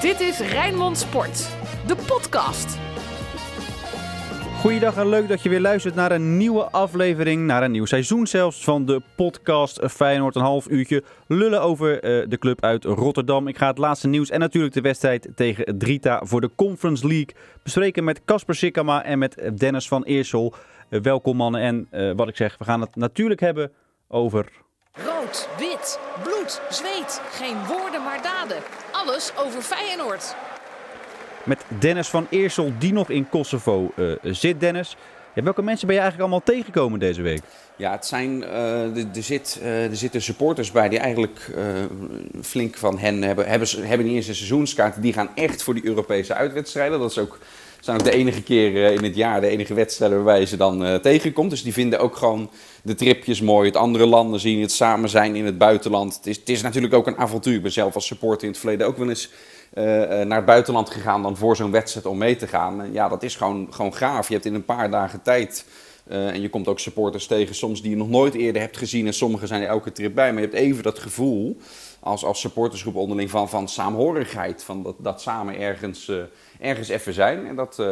Dit is Rijnmond Sport, de podcast. Goeiedag en leuk dat je weer luistert naar een nieuwe aflevering, naar een nieuw seizoen zelfs van de podcast Feyenoord. Een half uurtje lullen over eh, de club uit Rotterdam. Ik ga het laatste nieuws en natuurlijk de wedstrijd tegen Drita voor de Conference League bespreken met Casper Sikkama en met Dennis van Eersel. Eh, welkom mannen en eh, wat ik zeg, we gaan het natuurlijk hebben over... Rood, wit, bloed, zweet. Geen woorden maar daden. Alles over Feyenoord. Met Dennis van Eersel, die nog in Kosovo eh, zit. Dennis, ja, welke mensen ben je eigenlijk allemaal tegengekomen deze week? Ja, het zijn, eh, er, zit, eh, er zitten supporters bij die eigenlijk flink van hen hebben, hebben, hebben niet eens een seizoenskaart. Die gaan echt voor die Europese uitwedstrijden. Dat is ook, zijn ook de enige keer in het jaar, de enige wedstrijden waarbij je ze dan tegenkomt. Dus die vinden ook gewoon de tripjes mooi, het andere landen zien, het samen zijn in het buitenland. Het is, het is natuurlijk ook een avontuur. Ik ben zelf als supporter in het verleden ook wel eens eh, eh, naar het buitenland gegaan dan voor zo'n wedstrijd om mee te gaan. ja, dat is gewoon, gewoon gaaf. Je hebt in een paar dagen tijd. En je komt ook supporters tegen, soms die je nog nooit eerder hebt gezien. En sommigen zijn er elke trip bij. Maar je hebt even dat gevoel als, als supportersgroep onderling van, van saamhorigheid. Van dat, dat samen ergens, ergens even zijn. En dat,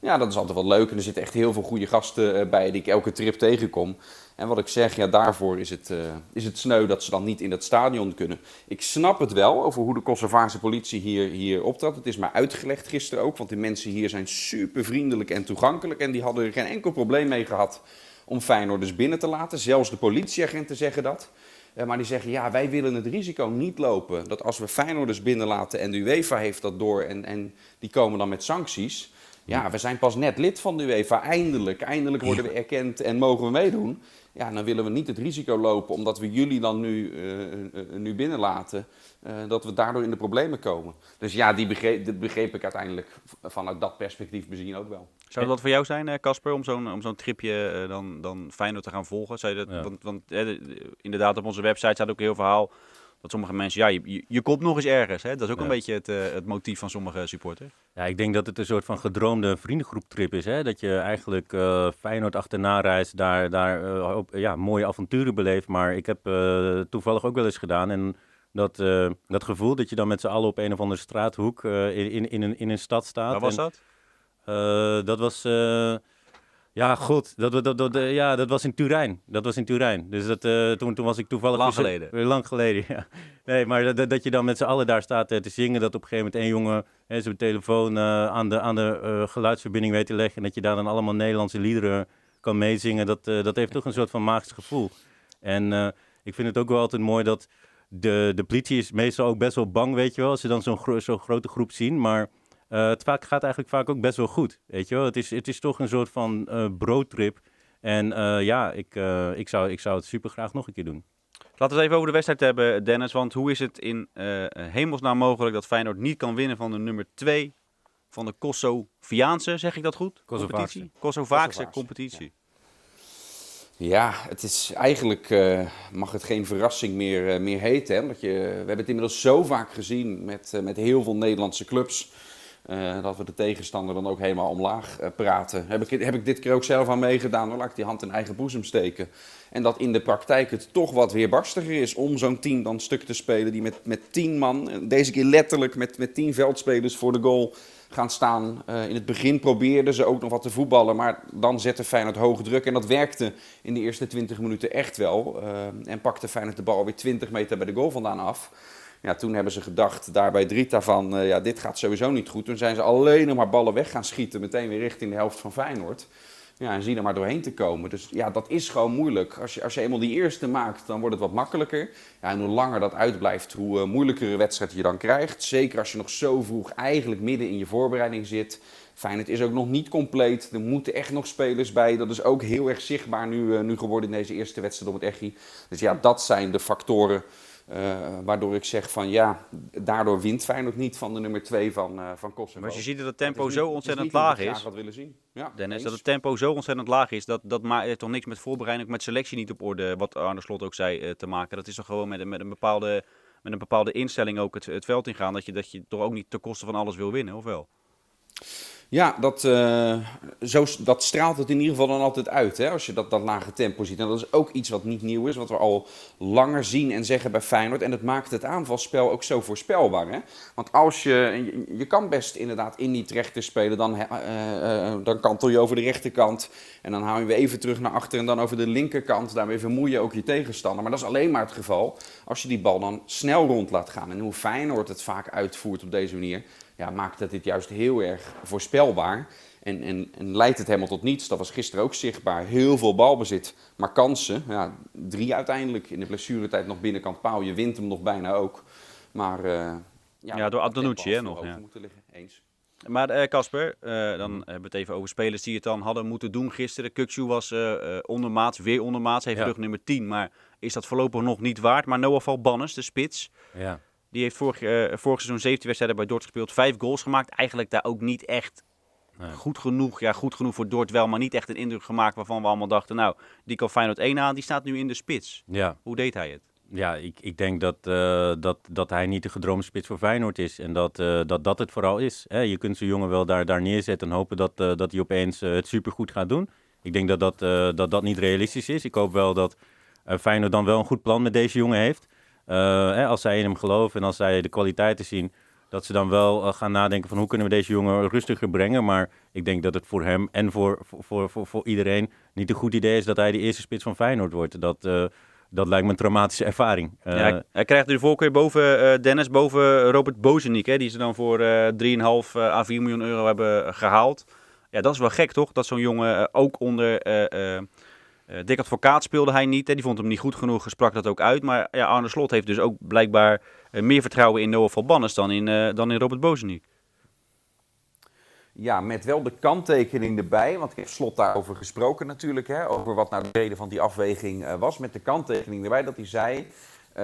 ja, dat is altijd wel leuk. En er zitten echt heel veel goede gasten bij die ik elke trip tegenkom. En wat ik zeg, ja, daarvoor is het, uh, is het sneu dat ze dan niet in dat stadion kunnen. Ik snap het wel over hoe de Kosovaarse politie hier, hier optrad. Het is mij uitgelegd gisteren ook, want die mensen hier zijn super vriendelijk en toegankelijk. En die hadden er geen enkel probleem mee gehad om Feyenoorders binnen te laten. Zelfs de politieagenten zeggen dat. Uh, maar die zeggen, ja, wij willen het risico niet lopen dat als we Feyenoorders binnenlaten en de UEFA heeft dat door en, en die komen dan met sancties... Ja, we zijn pas net lid van de UEFA. Eindelijk, eindelijk worden we erkend en mogen we meedoen. Ja, dan willen we niet het risico lopen, omdat we jullie dan nu, uh, nu binnenlaten, dat we daardoor in de problemen komen. Dus ja, die begreep, begreep ik uiteindelijk vanuit dat perspectief bezien ook wel. Zou dat voor jou zijn, Casper, om zo'n om zo'n tripje dan, dan Feyenoord te gaan volgen? Zou je dat, Want, want inderdaad, op onze website staat ook een heel verhaal dat sommige mensen, ja, je, je, komt nog eens ergens. Hè? Dat is ook een beetje het, uh, het motief van sommige supporters. Ja, ik denk dat het een soort van gedroomde vriendengroeptrip is. Hè? Dat je eigenlijk uh, Feyenoord achterna reist, daar, daar uh, op, ja, mooie avonturen beleeft. Maar ik heb toevallig ook wel eens gedaan. En dat, dat gevoel dat je dan met z'n allen op een of andere straathoek in, in, in, een, in een stad staat. Waar was dat? dat was... Ja, goed. Dat, dat, dat, ja, dat was in Turijn. Dat was in Turijn. Dus dat, uh, toen, toen was ik toevallig... Lang geleden. Lang geleden, ja. Nee, maar dat, dat je dan met z'n allen daar staat uh, te zingen. Dat op een gegeven moment één jongen hè, zijn telefoon uh, aan de, aan de geluidsverbinding weet te leggen. En dat je daar dan allemaal Nederlandse liederen kan meezingen. Dat, dat heeft toch een soort van magisch gevoel. En ik vind het ook wel altijd mooi dat... De, de politie is meestal ook best wel bang, weet je wel. Als ze dan zo'n gro zo grote groep zien. Maar uh, het vaak, gaat eigenlijk vaak ook best wel goed. Weet je wel? Het, is, het is toch een soort van uh, broodtrip. En uh, ja, ik, ik, zou, ik zou het super graag nog een keer doen. Laten we het even over de wedstrijd hebben, Dennis. Want hoe is het in hemelsnaam mogelijk dat Feyenoord niet kan winnen van de nummer 2 van de Kosoviaanse, zeg ik dat goed? Kosovaarse. Kosovaarse competitie. Ja. het is eigenlijk uh, mag het geen verrassing meer, uh, meer heten. Hè? Want je, we hebben het inmiddels zo vaak gezien met, uh, met heel veel Nederlandse clubs. Uh, dat we de tegenstander dan ook helemaal omlaag uh, praten. Heb ik, heb ik dit keer ook zelf aan meegedaan. Dan laat ik die hand in eigen boezem steken. En dat in de praktijk het toch wat weerbarstiger is om zo'n team dan stuk te spelen. Die met, met tien man, deze keer letterlijk met, met tien veldspelers voor de goal gaan staan. In het begin probeerden ze ook nog wat te voetballen. Maar dan zette Feyenoord hoge druk. En dat werkte in de eerste 20 minuten echt wel. en pakte Feyenoord de bal weer 20 meter bij de goal vandaan af. Ja, toen hebben ze gedacht, daar bij Drita van, uh, ja, dit gaat sowieso niet goed. Toen zijn ze alleen nog maar ballen weg gaan schieten, meteen weer richting de helft van Feyenoord. Ja, en zie er maar doorheen te komen. Dus ja, dat is gewoon moeilijk. Als je, als je eenmaal die eerste maakt, dan wordt het wat makkelijker. Ja, en hoe langer dat uitblijft, hoe uh, moeilijkere wedstrijd je dan krijgt. Zeker als je nog zo vroeg eigenlijk midden in je voorbereiding zit. Feyenoord is ook nog niet compleet. Er moeten echt nog spelers bij. Dat is ook heel erg zichtbaar nu, uh, nu geworden in deze eerste wedstrijd op het Echi. Dus ja, dat zijn de factoren waardoor ik zeg van ja, daardoor wint Feyenoord niet van de nummer 2 van, uh, van Kosovo. Maar als je ziet dat het tempo dat zo ontzettend laag is. Wat willen zien. Ja, Dennis, dat het tempo zo ontzettend laag is, dat, dat maakt toch niks met voorbereiding, met selectie niet op orde, wat Arne Slot ook zei, uh, te maken. Dat is toch gewoon met, met, een, bepaalde, met een bepaalde instelling ook het, het veld ingaan, dat je, dat je toch ook niet ten koste van alles wil winnen, of wel? Ja, dat, uh, zo, dat straalt het in ieder geval dan altijd uit, hè, als je dat, dat lage tempo ziet. En dat is ook iets wat niet nieuw is, wat we al langer zien en zeggen bij Feyenoord. En dat maakt het aanvalspel ook zo voorspelbaar. Hè? Want als je, je, kan best inderdaad in die rechter spelen, dan, uh, uh, dan kantel je over de rechterkant. En dan hou je weer even terug naar achter en dan over de linkerkant. Daarmee vermoei je ook je tegenstander. Maar dat is alleen maar het geval als je die bal dan snel rond laat gaan. En hoe Feyenoord het vaak uitvoert op deze manier ja, maakt het dit juist heel erg voorspelbaar. En, en, en leidt het helemaal tot niets. Dat was gisteren ook zichtbaar. Heel veel balbezit, maar kansen. Ja, drie uiteindelijk. In de blessuretijd nog binnenkant paal. Je wint hem nog bijna ook. Maar uh, ja, ja, door Abdanucci hè, nog. Ja. Moeten liggen. Eens. Maar uh, Casper, uh, dan hebben we het even over spelers die het dan hadden moeten doen gisteren. Kukshu was uh, ondermaats, weer ondermaats, heeft ja. rug nummer 10. Maar is dat voorlopig nog niet waard? Maar Noah Valbannes, de spits, ja. Die heeft vorig, uh, vorig seizoen 17 wedstrijden bij Dort gespeeld. Vijf goals gemaakt. Eigenlijk daar ook niet echt nee. goed genoeg. Ja, goed genoeg voor Dort wel. Maar niet echt een indruk gemaakt waarvan we allemaal dachten... Nou, die kan Feyenoord 1 aan. Die staat nu in de spits. Ja. Hoe deed hij het? Ja, ik, ik denk dat, uh, dat, dat hij niet de gedroomde spits voor Feyenoord is. En dat uh, dat, dat het vooral is. Hè? Je kunt zo'n jongen wel daar, daar neerzetten en hopen dat, uh, dat hij opeens het supergoed gaat doen. Ik denk dat dat, dat dat niet realistisch is. Ik hoop wel dat Feyenoord dan wel een goed plan met deze jongen heeft. Eh, als zij in hem geloven en als zij de kwaliteiten zien, dat ze dan wel uh, gaan nadenken van hoe kunnen we deze jongen rustiger brengen. Maar ik denk dat het voor hem en voor, voor, voor, voor iedereen niet een goed idee is dat hij de eerste spits van Feyenoord wordt. Dat, uh, dat lijkt me een traumatische ervaring. Hij krijgt nu de voorkeur boven Dennis, boven Robert Bozenik, hè, die ze dan voor 3,5 à 4 miljoen euro hebben gehaald. Ja, dat is wel gek toch? Dat zo'n jongen ook onder uh, Advocaat speelde hij niet. Hè. Die vond hem niet goed genoeg, sprak dat ook uit. Maar ja, Arne Slot heeft dus ook blijkbaar uh, meer vertrouwen in Noah van Bannes dan in, uh, dan in Robert Bozeniek. Ja, met wel de kanttekening erbij, want ik heb Slot daarover gesproken natuurlijk, hè, over wat nou de reden van die afweging was. Met de kanttekening erbij dat hij zei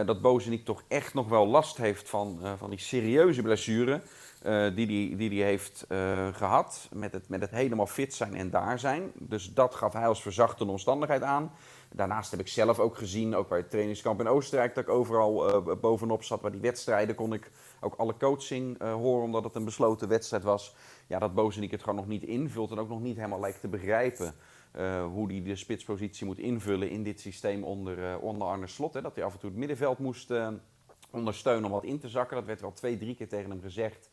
dat Bozeniek toch echt nog wel last heeft van, van die serieuze blessure uh, die, die, die die heeft gehad. Met het, met het helemaal fit zijn en daar zijn. Dus dat gaf hij als verzachtende omstandigheid aan. Daarnaast heb ik zelf ook gezien, ook bij het trainingskamp in Oostenrijk, dat ik overal bovenop zat. Bij die wedstrijden kon ik ook alle coaching horen, omdat het een besloten wedstrijd was. Ja, dat Bozenik het gewoon nog niet invult en ook nog niet helemaal lijkt te begrijpen. Hoe hij de spitspositie moet invullen in dit systeem onder, onder Arne Slot. Hè. Dat hij af en toe het middenveld moest ondersteunen om wat in te zakken. Dat werd wel twee, drie keer tegen hem gezegd.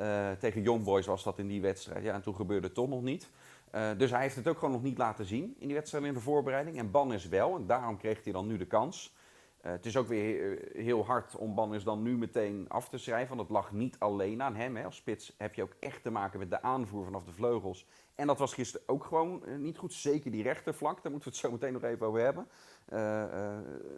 Uh, tegen Young Boys was dat in die wedstrijd. Ja, en toen gebeurde het toch nog niet. Uh, dus hij heeft het ook gewoon nog niet laten zien in die wedstrijd in de voorbereiding. En Bannis wel, en daarom kreeg hij dan nu de kans. Uh, het is ook weer heel hard om Bannis dan nu meteen af te schrijven. Want het lag niet alleen aan hem. Hè. Als spits heb je ook echt te maken met de aanvoer vanaf de vleugels. En dat was gisteren ook gewoon niet goed. Zeker die rechterflank, daar moeten we het zo meteen nog even over hebben.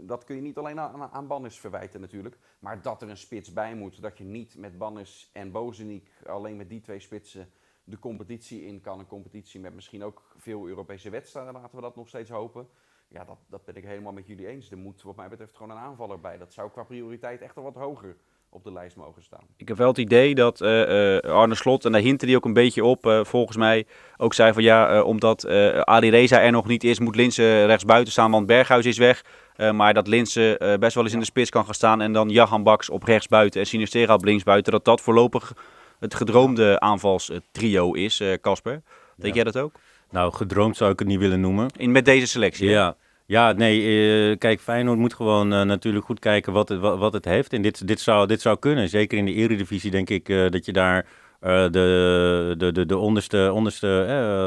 Dat kun je niet alleen aan, aan Bannis verwijten natuurlijk. Maar dat er een spits bij moet. Dat je niet met Bannis en Bozeniek alleen met die twee spitsen de competitie in kan. Een competitie met misschien ook veel Europese wedstrijden, laten we dat nog steeds hopen. Ja, dat, dat ben ik helemaal met jullie eens. Er moet wat mij betreft gewoon een aanvaller bij. Dat zou qua prioriteit echt wel wat hoger op de lijst mogen staan. Ik heb wel het idee dat uh, Arne Slot, en daar hintte hij ook een beetje op, uh, volgens mij ook zei van ja, omdat Ali Reza er nog niet is, moet Linse rechts buiten staan, want Berghuis is weg. maar dat Linse best wel eens in de spits kan gaan staan en dan Jahan Baks op rechts buiten en Sinistera op links buiten. Dat dat voorlopig het gedroomde aanvalstrio is, Casper. Denk jij dat ook? Nou, gedroomd zou ik het niet willen noemen. In, met deze selectie? Ja. Ja, nee, uh, kijk, Feyenoord moet gewoon uh, natuurlijk goed kijken wat het, wat, het heeft. En dit, dit, zou, dit zou kunnen. Zeker in de eredivisie denk ik uh, dat je daar de, de, de, de onderste, onderste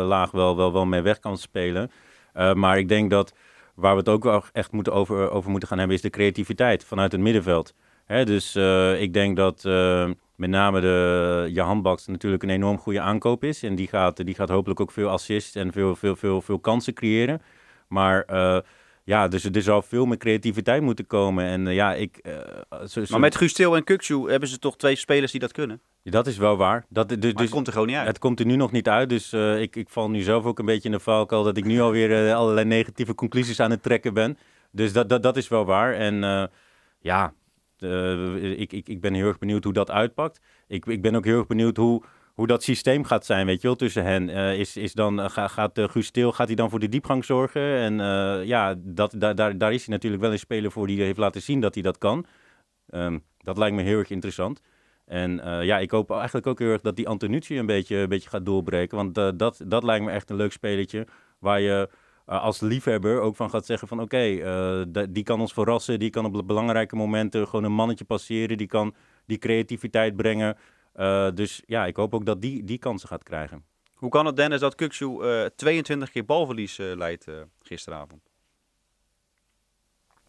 laag wel, wel, wel mee weg kan spelen. maar ik denk dat waar we het ook wel echt moeten over, over moeten gaan hebben is de creativiteit vanuit het middenveld. Hè, dus ik denk dat met name de Jahan Baks natuurlijk een enorm goede aankoop is. En die gaat, die gaat hopelijk ook veel assists en veel, veel, veel, veel kansen creëren. Maar uh, ja, dus er zou veel meer creativiteit moeten komen. En uh, ja, ik... Zo, zo... Maar met Gustil en Kuksu hebben ze toch twee spelers die dat kunnen? Ja, dat is wel waar. Dat, dus, maar het komt er gewoon niet uit. Het komt er nu nog niet uit. Dus ik, ik val nu zelf ook een beetje in de valkuil dat ik nu alweer allerlei negatieve conclusies aan het trekken ben. Dus dat, dat, dat is wel waar. En ja, ik, ik, ik ben heel erg benieuwd hoe dat uitpakt. Ik, ik ben ook heel erg benieuwd hoe hoe dat systeem gaat zijn, weet je wel, tussen hen. Uh, is, is dan, uh, gaat uh, Guus gaat hij dan voor de diepgang zorgen? En ja, dat, daar, daar, daar is hij natuurlijk wel een speler voor die heeft laten zien dat hij dat kan. Um, dat lijkt me heel erg interessant. En ja, ik hoop eigenlijk ook heel erg dat die Antonucci een beetje, een beetje gaat doorbreken. Want dat, dat lijkt me echt een leuk spelletje. Waar je als liefhebber ook van gaat zeggen van oké, die kan ons verrassen. Die kan op belangrijke momenten gewoon een mannetje passeren. Die kan die creativiteit brengen. Dus ja, ik hoop ook dat die, die kansen gaat krijgen. Hoe kan het, Dennis, dat Kuksu 22 keer balverlies leidt gisteravond?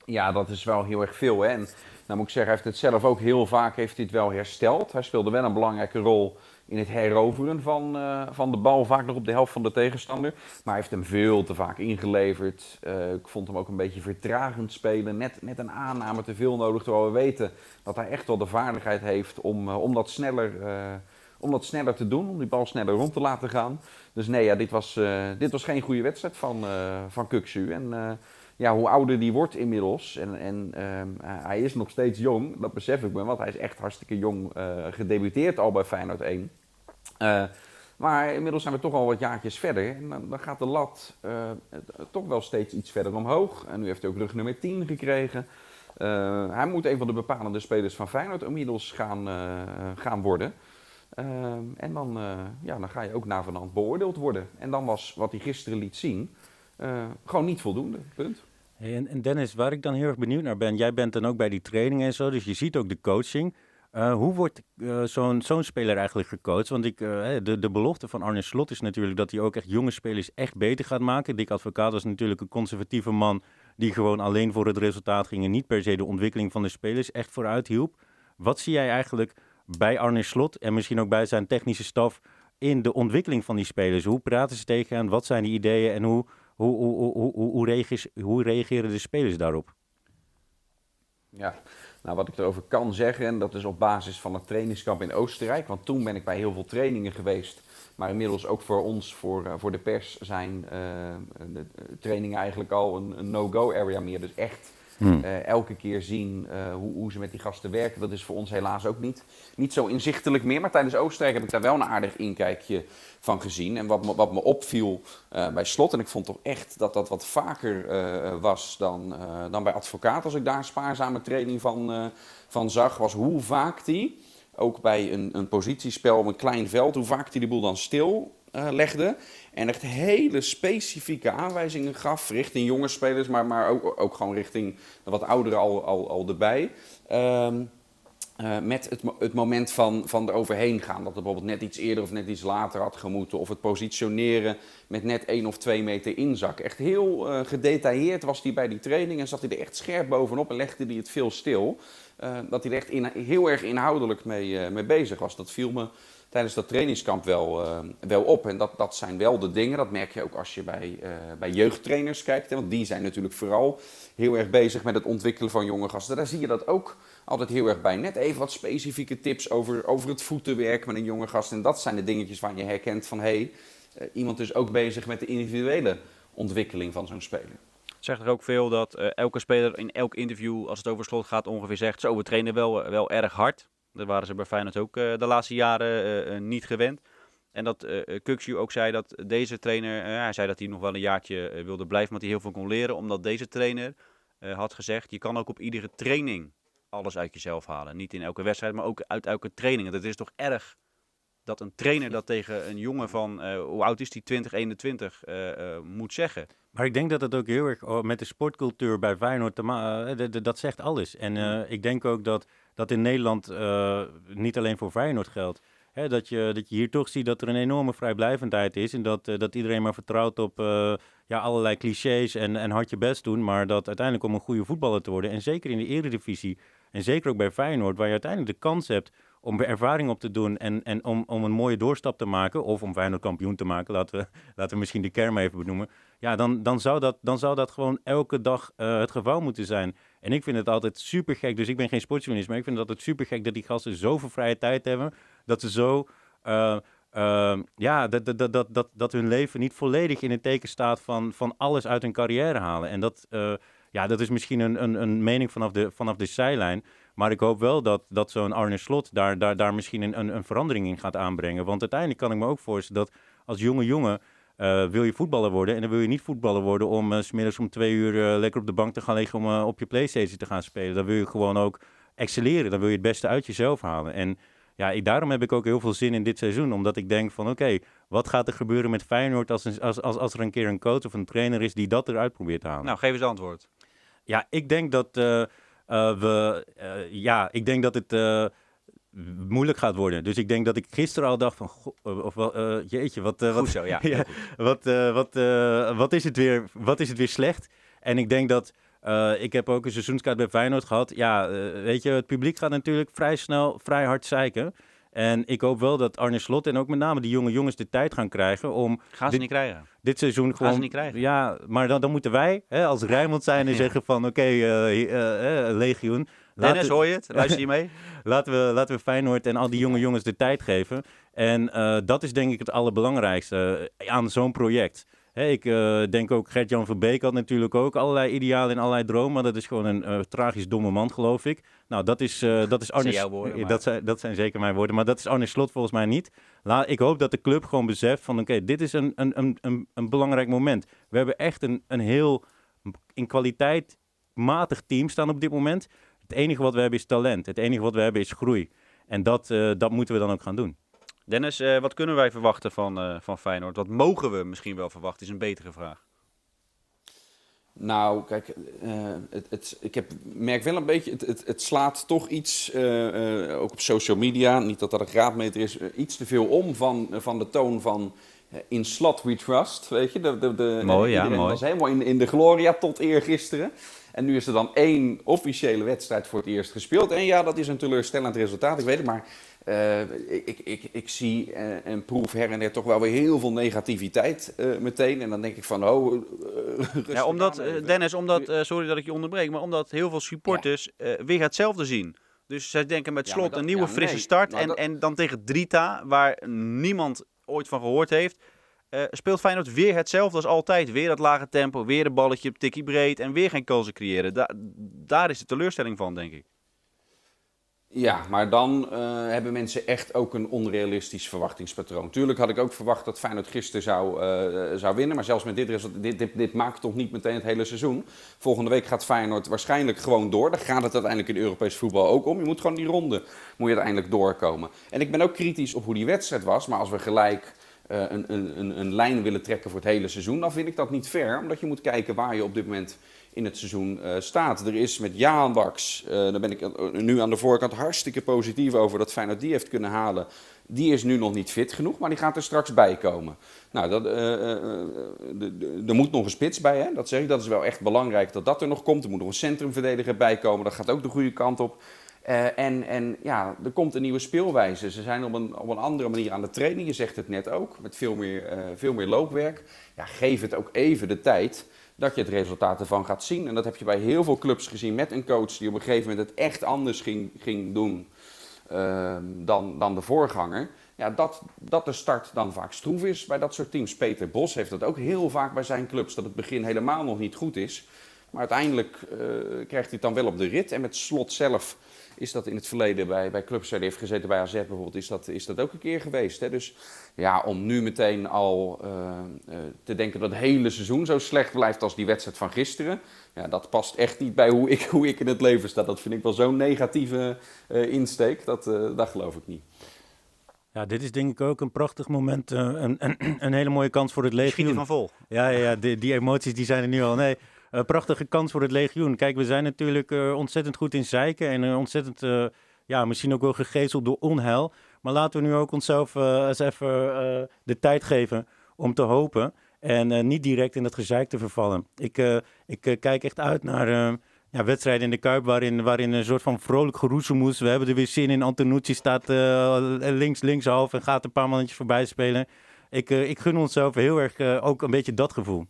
Ja, dat is wel heel erg veel. Hè? En nou moet ik zeggen, hij heeft het zelf ook heel vaak heeft hij het wel hersteld. Hij speelde wel een belangrijke rol in het heroveren van, uh, van de bal, vaak nog op de helft van de tegenstander. Maar hij heeft hem veel te vaak ingeleverd. Uh, ik vond hem ook een beetje vertragend spelen. Net, net een aanname te veel nodig, terwijl we weten dat hij echt wel de vaardigheid heeft om, uh, om, dat, sneller, om dat sneller te doen. Om die bal sneller rond te laten gaan. Dus nee, ja, dit, was, dit was geen goede wedstrijd van, van Kuksu. En ja, hoe ouder die wordt inmiddels, en, en ehm, hij is nog steeds jong, dat besef ik me, want hij is echt hartstikke jong uh, gedebuteerd al bij Feyenoord 1. Uh, eh, maar inmiddels zijn we toch al wat jaartjes verder. En dan, gaat de lat toch wel steeds iets verder omhoog. En nu heeft hij ook rug nummer 10 gekregen. hij moet een van de bepalende spelers van Feyenoord inmiddels gaan, gaan worden. en dan, ja, dan ga je ook na beoordeeld worden. En dan was wat hij gisteren liet zien uh, gewoon niet voldoende, punt. En, en, Dennis, waar ik dan heel erg benieuwd naar ben, jij bent dan ook bij die trainingen en zo, dus je ziet ook de coaching. Uh, hoe wordt uh, zo'n zo'n speler eigenlijk gecoacht? Want ik, de, de belofte van Arne Slot is natuurlijk dat hij ook echt jonge spelers echt beter gaat maken. Dick Advocaat was natuurlijk een conservatieve man die gewoon alleen voor het resultaat ging en niet per se de ontwikkeling van de spelers echt vooruit hielp. Wat zie jij eigenlijk bij Arne Slot en misschien ook bij zijn technische staf in de ontwikkeling van die spelers? Hoe praten ze tegen hen? Wat zijn die ideeën en hoe hoe, hoe, hoe, hoe, hoe reageren de spelers daarop? Ja, nou wat ik erover kan zeggen, en dat is op basis van het trainingskamp in Oostenrijk. Want toen ben ik bij heel veel trainingen geweest. Maar inmiddels ook voor ons, voor, uh, voor de pers, zijn uh, de trainingen eigenlijk al een, een no-go area meer. Dus echt Hmm. Uh, elke keer zien uh, hoe, hoe, ze met die gasten werken. Dat is voor ons helaas ook niet, niet zo inzichtelijk meer. Maar tijdens Oostenrijk heb ik daar wel een aardig inkijkje van gezien. En wat me, wat me opviel uh, bij slot, en ik vond toch echt dat dat wat vaker was dan, dan bij advocaat, als ik daar spaarzame training van, van zag, was hoe vaak die, ook bij een, een positiespel op een klein veld, hoe vaak die de boel dan stil uh, legde. En echt hele specifieke aanwijzingen gaf richting jonge spelers, maar, maar ook, ook gewoon richting wat ouderen al, al, al erbij. Um, uh, met het, het, moment van, van er overheen gaan. Dat het bijvoorbeeld net iets eerder of net iets later had gemoeten. Of het positioneren met net één of twee meter inzak. Echt heel uh, gedetailleerd was hij bij die training en zat hij er echt scherp bovenop en legde hij het veel stil. Dat hij er echt heel erg inhoudelijk mee, mee bezig was. Dat viel me tijdens dat trainingskamp wel, uh, wel op. En dat, dat zijn wel de dingen, dat merk je ook als je bij, uh, bij jeugdtrainers kijkt. Hè, want die zijn natuurlijk vooral heel erg bezig met het ontwikkelen van jonge gasten. Daar zie je dat ook altijd heel erg bij. Net even wat specifieke tips over, over het voetenwerk met een jonge gast. En dat zijn de dingetjes waar je herkent van... hé, hey, uh, iemand is ook bezig met de individuele ontwikkeling van zo'n speler. Zegt er ook veel dat elke speler in elk interview, als het over slot gaat, ongeveer zegt... zo, we trainen wel, wel erg hard. Dat waren ze bij Feyenoord ook uh, de laatste jaren uh, niet gewend. En dat uh, ook zei dat deze trainer, hij zei dat hij nog wel een jaartje wilde blijven, omdat hij heel veel kon leren. Omdat deze trainer had gezegd, je kan ook op iedere training alles uit jezelf halen. Niet in elke wedstrijd, maar ook uit elke training. Het is toch erg dat een trainer dat tegen een jongen van, hoe oud is die, 20, 21, moet zeggen. Maar ik denk dat het ook heel erg oh, met de sportcultuur bij Feyenoord, te dat zegt alles. En ik denk ook dat dat in Nederland niet alleen voor Feyenoord geldt. Hè, dat, je, dat je hier toch ziet dat er een enorme vrijblijvendheid is. En dat, dat iedereen maar vertrouwt op ja, allerlei clichés en, en hard je best doen. Maar dat uiteindelijk om een goede voetballer te worden. En zeker in de eredivisie. En zeker ook bij Feyenoord, waar je uiteindelijk de kans hebt om ervaring op te doen en, en om, om een mooie doorstap te maken, of om Feyenoord kampioen te maken, laten we, laten we misschien de kern even benoemen, ja, dan, dan, zou dat, dan zou dat gewoon elke dag uh, het geval moeten zijn. En ik vind het altijd super gek, dus ik ben geen sportjournalist, maar ik vind het altijd super gek dat die gasten zoveel vrije tijd hebben, dat ze zo... Uh, uh, ja, dat, dat, dat, dat, dat hun leven niet volledig in het teken staat van, van alles uit hun carrière halen. En dat, ja, dat is misschien een, een, een mening vanaf de, vanaf de zijlijn. Maar ik hoop wel dat, dat zo'n Arne Slot daar, daar, daar misschien een, een, een verandering in gaat aanbrengen. Want uiteindelijk kan ik me ook voorstellen dat als jonge jongen uh, wil je voetballer worden en dan wil je niet voetballer worden om uh, smiddags om twee uur uh, lekker op de bank te gaan liggen om op je Playstation te gaan spelen. Dan wil je gewoon ook excelleren. Dan wil je het beste uit jezelf halen. En ja, ik, daarom heb ik ook heel veel zin in dit seizoen. Omdat ik denk van oké, wat gaat er gebeuren met Feyenoord als, een, als, als, als er een keer een coach of een trainer is die dat eruit probeert te halen? Nou, geef eens antwoord. Ja, ik denk dat we. Uh, ja, ik denk dat het moeilijk gaat worden. Dus ik denk dat ik gisteren al dacht van, of jeetje, wat, wat, zo, ja, ja wat, wat, wat, is het weer, wat is het weer slecht? En ik denk dat, ik heb ook een seizoenskaart bij Feyenoord gehad. Ja, weet je, het publiek gaat natuurlijk vrij snel, vrij hard zeiken. En ik hoop wel dat Arne Slot en ook met name die jonge jongens de tijd gaan krijgen om... Gaan ze dit, niet krijgen. Dit seizoen gaan gewoon... ze niet krijgen. Ja, maar dan, dan moeten wij hè, als Rijnmond zijn en zeggen van oké, okay, uh, uh, uh, legioen... Dennis, hoor je het? Luister je mee? laten, we, laten we Feyenoord en al die jonge jongens de tijd geven. En dat is denk ik het allerbelangrijkste aan zo'n project. Hey, ik uh, denk ook, Gert-Jan Verbeek had natuurlijk ook allerlei idealen en allerlei dromen. Maar dat is gewoon een uh, tragisch domme man, geloof ik. Nou, dat is, uh, dat is Arne... Dat zijn, woorden, maar... dat, zijn, dat zijn zeker mijn woorden. Maar dat is Arne Slot volgens mij niet. La, ik hoop dat de club gewoon beseft van, oké, okay, dit is een, een, een, een, een belangrijk moment. We hebben echt een, een heel in kwaliteit matig team staan op dit moment. Het enige wat we hebben is talent. Het enige wat we hebben is groei. En dat, dat moeten we dan ook gaan doen. Dennis, uh, wat kunnen wij verwachten van, uh, van Feyenoord? Wat mogen we misschien wel verwachten, is een betere vraag. Nou, kijk, uh, het, het, ik heb, merk wel een beetje, het, het, het slaat toch iets, ook op social media, niet dat dat een graadmeter is, iets te veel om van, van de toon van in slot we trust, weet je. De, de, de, mooi, ja, mooi. was helemaal in, in de gloria tot eergisteren. En nu is er dan één officiële wedstrijd voor het eerst gespeeld. En ja, dat is een teleurstellend resultaat, ik weet het, maar... Uh, ik, ik, ik, zie uh, en proef her en der toch wel weer heel veel negativiteit uh, meteen. En dan denk ik van, oh... ja, omdat, Dennis, omdat, sorry dat ik je onderbreek, maar omdat heel veel supporters ja. weer hetzelfde zien. Dus zij denken met slot ja, dat, een nieuwe ja, frisse nee. start. Nou, en, dat... en dan tegen Drita, waar niemand ooit van gehoord heeft, speelt Feyenoord weer hetzelfde als altijd. Weer dat lage tempo, weer een balletje tikkie breed en weer geen kansen creëren. Da daar is de teleurstelling van, denk ik. Ja, maar dan uh, hebben mensen echt ook een onrealistisch verwachtingspatroon. Tuurlijk had ik ook verwacht dat Feyenoord gisteren zou, uh, zou winnen. Maar zelfs met dit resultaat, dit, dit, maakt toch niet meteen het hele seizoen. Volgende week gaat Feyenoord waarschijnlijk gewoon door. Daar gaat het uiteindelijk in Europees voetbal ook om. Je moet gewoon die ronde moet je uiteindelijk doorkomen. En ik ben ook kritisch op hoe die wedstrijd was. Maar als we gelijk uh, een, een, een lijn willen trekken voor het hele seizoen, dan vind ik dat niet fair. Omdat je moet kijken waar je op dit moment in het seizoen uh, staat. Er is met Jaan Baks, uh, daar ben ik nu aan de voorkant hartstikke positief over dat Feyenoord die heeft kunnen halen. Die is nu nog niet fit genoeg, maar die gaat er straks bij komen. Nou, dat, uh, er moet nog een spits bij, hè? dat zeg ik. Dat is wel echt belangrijk dat dat er nog komt. Er moet nog een centrumverdediger bij komen. Dat gaat ook de goede kant op. En, en ja, er komt een nieuwe speelwijze. Ze zijn op een, op een andere manier aan de training. Je zegt het net ook, met veel meer, veel meer loopwerk. Ja, geef het ook even de tijd dat je het resultaat ervan gaat zien. En dat heb je bij heel veel clubs gezien met een coach die op een gegeven moment het echt anders ging, ging doen uh, dan, dan de voorganger. Ja, dat, dat de start dan vaak stroef is bij dat soort teams. Peter Bos heeft dat ook heel vaak bij zijn clubs, dat het begin helemaal nog niet goed is. Maar uiteindelijk krijgt hij het dan wel op de rit. En met slot zelf is dat in het verleden bij, bij clubs waar hij heeft gezeten, bij AZ bijvoorbeeld, is dat, is dat ook een keer geweest. Hè? Dus ja, om nu meteen al uh, uh, te denken dat het hele seizoen zo slecht blijft als die wedstrijd van gisteren, ja, dat past echt niet bij hoe ik, hoe ik in het leven sta. Dat vind ik wel zo'n negatieve uh, insteek, dat, dat geloof ik niet. Ja, dit is denk ik ook een prachtig moment, een, een, een, hele mooie kans voor het legioen. Schiet van vol. Ja, ja, ja die, die emoties die zijn er nu al. Nee, uh, prachtige kans voor het legioen. Kijk, we zijn natuurlijk uh, ontzettend goed in zeiken en uh, ontzettend, ja, misschien ook wel gegezeld door onheil. Maar laten we nu ook onszelf eens even de tijd geven om te hopen en niet direct in het gezeik te vervallen. Ik, ik kijk echt uit naar ja, wedstrijden in de Kuip waarin, waarin een soort van vrolijk geroezemoes. We hebben er weer zin in. Antonucci staat links, linkshalf en gaat een paar mannetjes voorbij spelen. Ik, ik gun onszelf heel erg ook een beetje dat gevoel.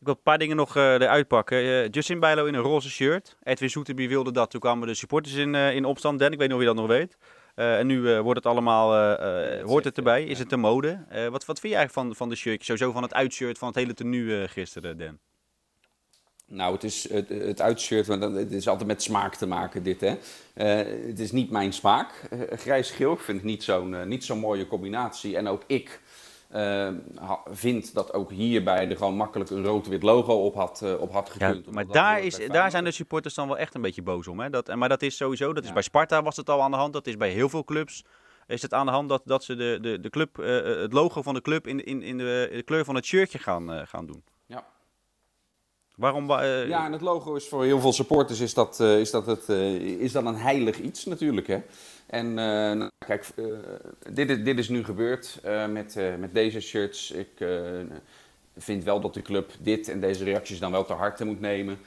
Ik wil een paar dingen nog uh, eruit pakken. Uh, Justin Bijlo in een roze shirt. Edwin Soeterby wilde dat. Toen kwamen de supporters in, uh, in opstand. Dan, ik weet niet of je dat nog weet. en nu wordt het allemaal, hoort het erbij. Is het de mode? wat, wat vind je eigenlijk van, van de shirt? Sowieso van het uitshirt van het hele tenue gisteren, Dan? Nou, het is het, het uitshirt, want het is altijd met smaak te maken dit, hè. het is niet mijn smaak. Grijs-geel, ik vind het niet zo'n niet zo'n mooie combinatie. En ook ik uh, vindt dat ook hierbij er gewoon makkelijk een rood-wit logo op had, uh, op had gekund. Ja, maar daar, is, daar zijn de supporters dan wel echt een beetje boos om. Hè? Dat, maar dat is sowieso, dat is bij Sparta was het al aan de hand, dat is bij heel veel clubs. Is het aan de hand dat, dat ze de, de, de club, uh, het logo van de club in, in, in de, de kleur van het shirtje gaan, gaan doen? Waarom? Uh, ja, en het logo is voor heel veel supporters is dat, uh, is dat, het, uh, is dat een heilig iets natuurlijk. Hè? En nou, kijk, dit, is, dit is nu gebeurd met, met deze shirts. Ik vind wel dat de club dit en deze reacties dan wel te harte moet nemen.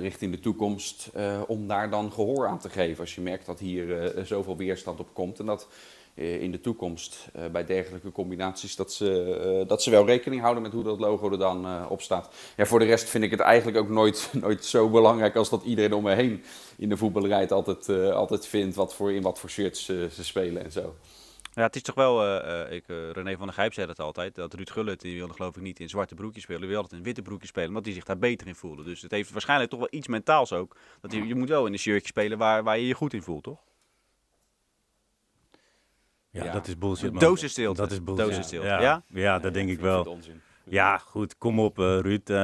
richting de toekomst. om daar dan gehoor aan te geven. Als je merkt dat hier zoveel weerstand op komt. En dat eh, in de toekomst uh, bij dergelijke combinaties, dat ze, uh, dat ze wel rekening houden met hoe dat logo er dan uh, op staat. Ja, voor de rest vind ik het eigenlijk ook nooit, nooit zo belangrijk als dat iedereen om me heen in de voetballerij altijd, altijd vindt wat voor, in wat voor shirts ze spelen en zo. Ja, het is toch wel, ik, René van der Gijp zei dat altijd, dat Ruud Gullit, die wilde geloof ik niet in zwarte broekjes spelen, die wilde in witte broekjes spelen, omdat hij zich daar beter in voelde. Dus het heeft waarschijnlijk toch wel iets mentaals ook, dat je, je moet wel in een shirtje spelen waar, waar je je goed in voelt, toch? Ja, dat is bullshit. Man. Dozenstilte. Dat is bullshit. Dozenstilte. Ja, ja? ja dat denk ik wel. Ja, goed, kom op, uh, Ruud. Uh,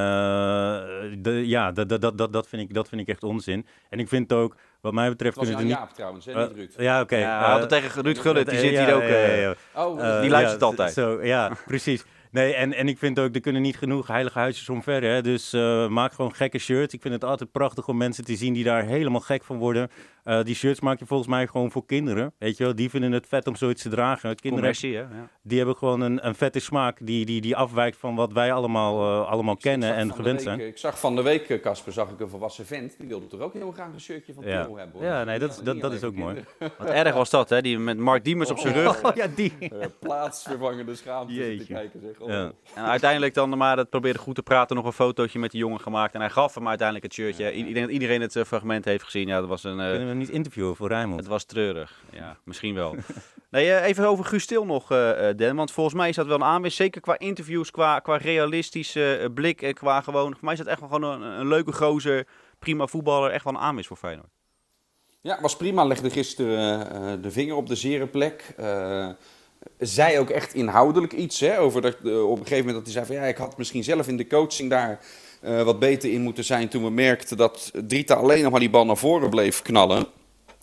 de, ja, dat, dat, dat, dat, vind ik, dat vind ik echt onzin. En ik vind ook, wat mij betreft... Het was kunnen Jaap niet... trouwens, hè, niet Ruud. Ja, oké. Okay. Ja, uh, tegen Ruud Gullit, die zit hier ook... oh, die luistert altijd. Zo, ja, precies. Nee, en, en ik vind ook, er kunnen niet genoeg heilige huisjes omver. Hè? Dus uh, maak gewoon gekke shirts. Ik vind het altijd prachtig om mensen te zien die daar helemaal gek van worden. Uh, die shirts maak je volgens mij gewoon voor kinderen. Weet je wel, die vinden het vet om zoiets te dragen. Kinderen, hè? Ja. die hebben gewoon een, een vette smaak die, die, die afwijkt van wat wij allemaal, uh, allemaal kennen en gewend week, zijn. Ik zag van de week, Casper, zag ik een volwassen vent. Die wilde toch ook heel graag een shirtje van ja. Timo hebben. Hoor. Ja, nee, dat, dat, dat is ook mooi. Wat erg was dat, hè? Die met Mark Diemers op zijn rug. Oh, ja, die. plaatsvervangende schaamte te kijken. Zeg. Oh. Ja. En uiteindelijk dan maar het probeerde goed te praten, nog een fotootje met die jongen gemaakt. En hij gaf hem uiteindelijk het shirtje. Ik denk dat iedereen het fragment heeft gezien. Ja, dat was een... We niet interviewen voor Rijnmond? Het was treurig. Ja, misschien wel. nee, even over Guus nog, uh, Den. Want volgens mij is dat wel een aanwinst. Zeker qua interviews, qua, qua realistische blik en qua gewoon... Voor mij is dat echt wel gewoon een, een leuke gozer, prima voetballer. Echt wel een aanwinst voor Feyenoord. Ja, was prima. Legde gisteren uh, de vinger op de zere plek. Uh, zei ook echt inhoudelijk iets hè, over dat uh, op een gegeven moment dat hij zei van ja, ik had misschien zelf in de coaching daar uh, wat beter in moeten zijn toen we merkten dat Drita alleen nog maar die bal naar voren bleef knallen.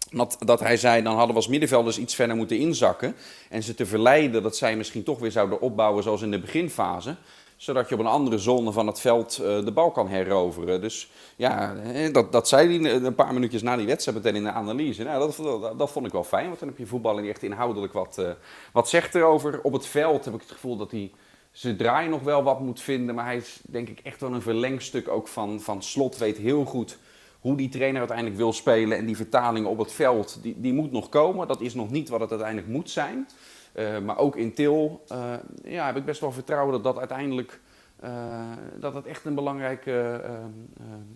Dat, dat hij zei, dan hadden we als middenvelders iets verder moeten inzakken. En ze te verleiden dat zij misschien toch weer zouden opbouwen zoals in de beginfase zodat je op een andere zone van het veld uh, de bal kan heroveren. Dus ja, dat, dat zei hij een paar minuutjes na die wedstrijd meteen in de analyse. Nou, dat, dat, vond ik wel fijn, want dan heb je voetballer die echt inhoudelijk wat, uh, wat zegt erover. Op het veld heb ik het gevoel dat hij zijn draai nog wel wat moet vinden. Maar hij is denk ik echt wel een verlengstuk ook van, van Slot. Weet heel goed hoe die trainer uiteindelijk wil spelen. En die vertaling op het veld, die, die moet nog komen. Dat is nog niet wat het uiteindelijk moet zijn. Uh, maar ook in Til uh, ja, heb ik best wel vertrouwen dat dat uiteindelijk uh, dat het echt een belangrijke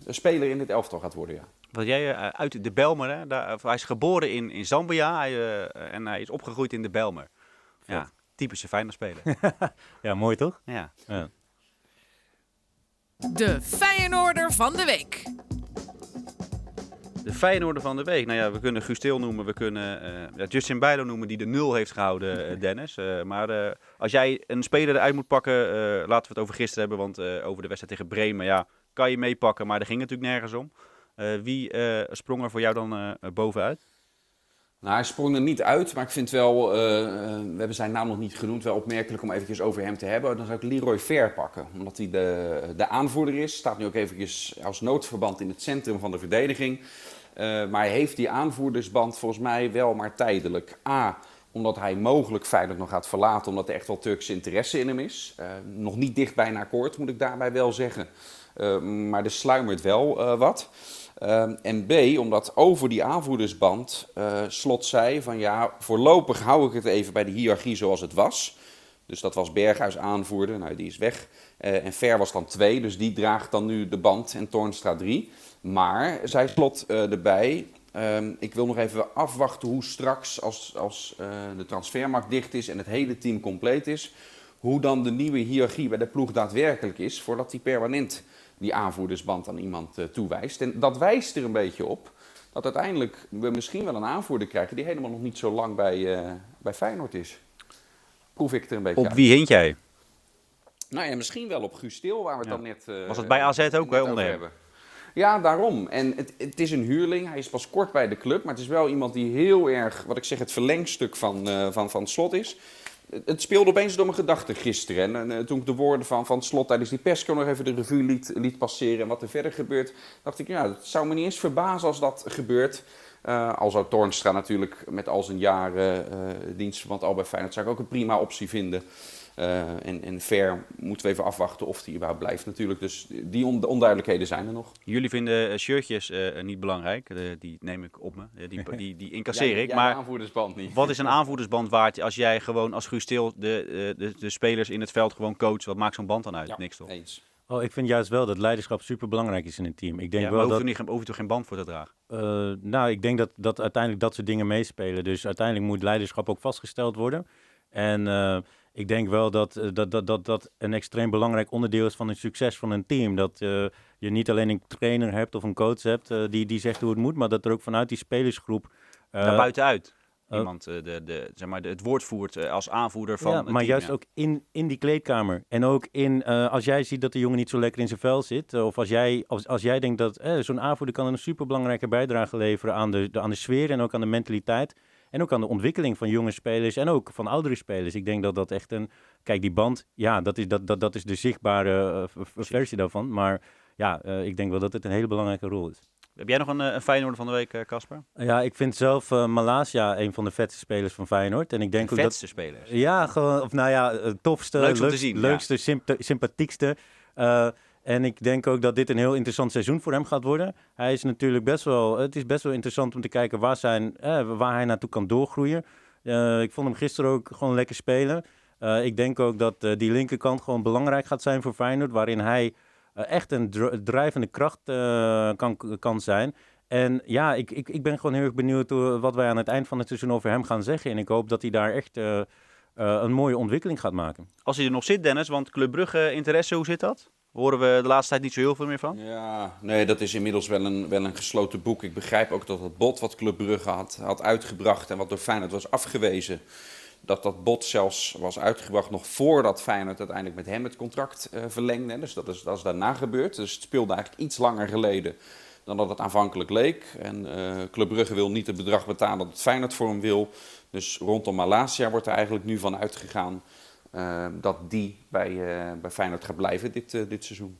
speler in dit elftal gaat worden. Ja. Wat jij uit de Belmer, hè? Daar, hij is geboren in, in Zambia hij, en hij is opgegroeid in de Belmer. Ja, typische fijne speler. ja, mooi toch? Ja. ja. De Feyenoorder van de week. De Feyenoorder van de week. Nou ja, we kunnen Gustil noemen, we kunnen uh, ja, Justin Bijlo noemen die de nul heeft gehouden, uh, Dennis. Uh, maar als jij een speler eruit moet pakken, laten we het over gisteren hebben, want over de wedstrijd tegen Bremen, ja, kan je meepakken, maar daar ging het natuurlijk nergens om. wie sprong er voor jou dan bovenuit? Nou, hij sprong er niet uit, maar ik vind wel, we hebben zijn naam nog niet genoemd, wel opmerkelijk om eventjes over hem te hebben. Dan zou ik Leroy Ver pakken, omdat hij de, de aanvoerder is. Staat nu ook eventjes als noodverband in het centrum van de verdediging. Uh, maar hij heeft die aanvoerdersband volgens mij wel maar tijdelijk. A, omdat hij mogelijk Feyenoord nog gaat verlaten, omdat er echt wel Turkse interesse in hem is. Nog niet dicht bij een akkoord, moet ik daarbij wel zeggen. Maar er sluimert wel wat. En B, omdat over die aanvoerdersband Slot zei van ja, voorlopig hou ik het even bij de hiërarchie zoals het was. Dus dat was Berghuis aanvoerder, nou die is weg. en Ver was dan twee, dus die draagt dan nu de band en Toornstra drie. Maar, zei Slot uh, erbij, uh, ik wil nog even afwachten hoe straks, als, als de transfermarkt dicht is en het hele team compleet is, hoe dan de nieuwe hiërarchie bij de ploeg daadwerkelijk is, voordat hij permanent die aanvoerdersband aan iemand uh, toewijst. En dat wijst er een beetje op dat uiteindelijk we misschien wel een aanvoerder krijgen die helemaal nog niet zo lang bij, bij Feyenoord is. proef ik er een beetje Op uit. wie hint jij? Nou ja, misschien wel op Guus Stil, waar we het Ja. dan net... eh, Was het bij AZ ook, hè, onder hebben. Ja, daarom. En het, het is een huurling. Hij is pas kort bij de club. Maar het is wel iemand die heel erg, wat ik zeg, het verlengstuk van, eh, van, van Slot is. Het- speelde opeens door mijn gedachten gisteren. En, eh, toen ik de woorden van, van Slot tijdens die persco nog even de revue liet, liet passeren. En wat er verder gebeurt, dacht ik, ja, het zou me niet eens verbazen als dat gebeurt. Eh, al zou Toornstra natuurlijk met al zijn jaren eh dienstverband al bij Feyenoord... zou ik ook een prima optie vinden. Eh, en, en Ver moeten we even afwachten of die überhaupt blijft natuurlijk. Dus die on- onduidelijkheden zijn er nog. Jullie vinden eh, shirtjes eh, niet belangrijk. Die neem ik op me. Die, die, die incasseer ik. Maar aanvoerdersband niet. wat is een aanvoerdersband waard als jij gewoon als Guus de, eh, de, de spelers in het veld gewoon coacht? Wat maakt zo'n band dan uit? Ja, Niks toch? Eens. Oh, ik vind juist wel dat leiderschap super belangrijk is in een team. Ik denk Ja, maar wel hoeft dat. niet, hoeft er geen band voor te dragen. Eh, nou, ik denk dat, dat uiteindelijk dat soort dingen meespelen. Dus uiteindelijk moet leiderschap ook vastgesteld worden. En eh, ik denk wel dat, eh, dat, dat, dat dat een extreem belangrijk onderdeel is van het succes van een team. Dat eh, je niet alleen een trainer hebt of een coach hebt eh, die, die zegt hoe het moet, maar dat er ook vanuit die spelersgroep. eh, Daar buitenuit. Iemand de, de, zeg maar, de, het woord voert als aanvoerder van ja, maar team, juist ja. ook in, in die kleedkamer. En ook in, als jij ziet dat de jongen niet zo lekker in zijn vel zit. of als jij, als, als jij denkt dat eh, zo'n aanvoerder kan een superbelangrijke bijdrage leveren aan de, de, aan de sfeer en ook aan de mentaliteit. En ook aan de ontwikkeling van jonge spelers en ook van oudere spelers. Ik denk dat dat echt een. Kijk, die band, ja, dat is, dat, dat, dat is de zichtbare eh, versie daarvan. Maar ja, eh, ik denk wel dat het een hele belangrijke rol is. Heb jij nog een, eh, een Feyenoorder van de week, Casper? Ja, ik vind zelf eh Malasia een van de vetste spelers van Feyenoord. En ik denk De ook dat. vetste spelers. Ja, gewoon, of nou ja, het tofste, te zien, leukste, sympa- sympathiekste. En ik denk ook dat dit een heel interessant seizoen voor hem gaat worden. Hij is natuurlijk best wel, het is best wel interessant om te kijken waar, zijn, eh, waar hij naartoe kan doorgroeien. Eh, ik vond hem gisteren ook gewoon lekker spelen. Eh, ik denk ook dat die linkerkant gewoon belangrijk gaat zijn voor Feyenoord, waarin hij echt een dr- drijvende kracht kan, kan zijn. En ja, ik, ik, ik ben gewoon heel erg benieuwd wat wij aan het eind van het seizoen over hem gaan zeggen. En ik hoop dat hij daar echt een mooie ontwikkeling gaat maken. Als hij er nog zit, Dennis, want Club Brugge interesse, hoe zit dat? Horen we de laatste tijd niet zo heel veel meer van? Ja, nee, dat is inmiddels wel een, wel een gesloten boek. Ik begrijp ook dat het bod wat Club Brugge had, had uitgebracht en wat door Feyenoord was afgewezen, dat dat bod zelfs was uitgebracht nog voordat Feyenoord uiteindelijk met hem het contract eh, verlengde. Dus dat is, dat is daarna gebeurd. Dus het speelde eigenlijk iets langer geleden dan dat het aanvankelijk leek. En eh Club Brugge wil niet het bedrag betalen dat het Feyenoord voor hem wil. Dus rondom Malasia wordt er eigenlijk nu van uitgegaan dat die bij, eh, bij Feyenoord gaat blijven dit, eh, dit seizoen.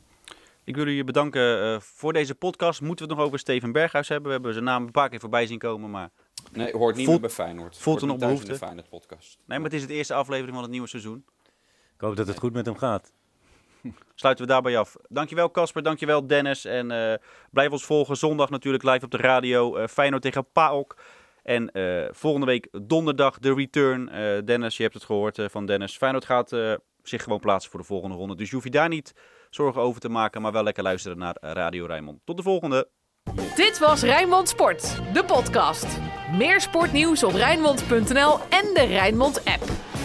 Ik wil jullie bedanken eh, voor deze podcast. Moeten we het nog over Steven Berghuis hebben? We hebben zijn naam een paar keer voorbij zien komen, maar... Nee, hoort niet Voelt- meer bij Feyenoord. voelt Hoort er nog in behoefte? de Feyenoord podcast. Nee, maar het is het eerste aflevering van het nieuwe seizoen. Ik hoop dat het goed met hem gaat. Sluiten we daarbij af. Dankjewel Casper, dankjewel Dennis. En eh, blijf ons volgen. Zondag natuurlijk live op de radio. eh Feyenoord tegen PAOK. En eh, volgende week donderdag de return. Eh, Dennis, je hebt het gehoord eh, van Dennis. Feyenoord gaat zich gewoon plaatsen voor de volgende ronde. Dus je hoeft je daar niet zorgen over te maken. Maar wel lekker luisteren naar Radio Rijnmond. Tot de volgende. Dit was Rijnmond Sport, de podcast. Meer sportnieuws op Rijnmond.nl en de Rijnmond app.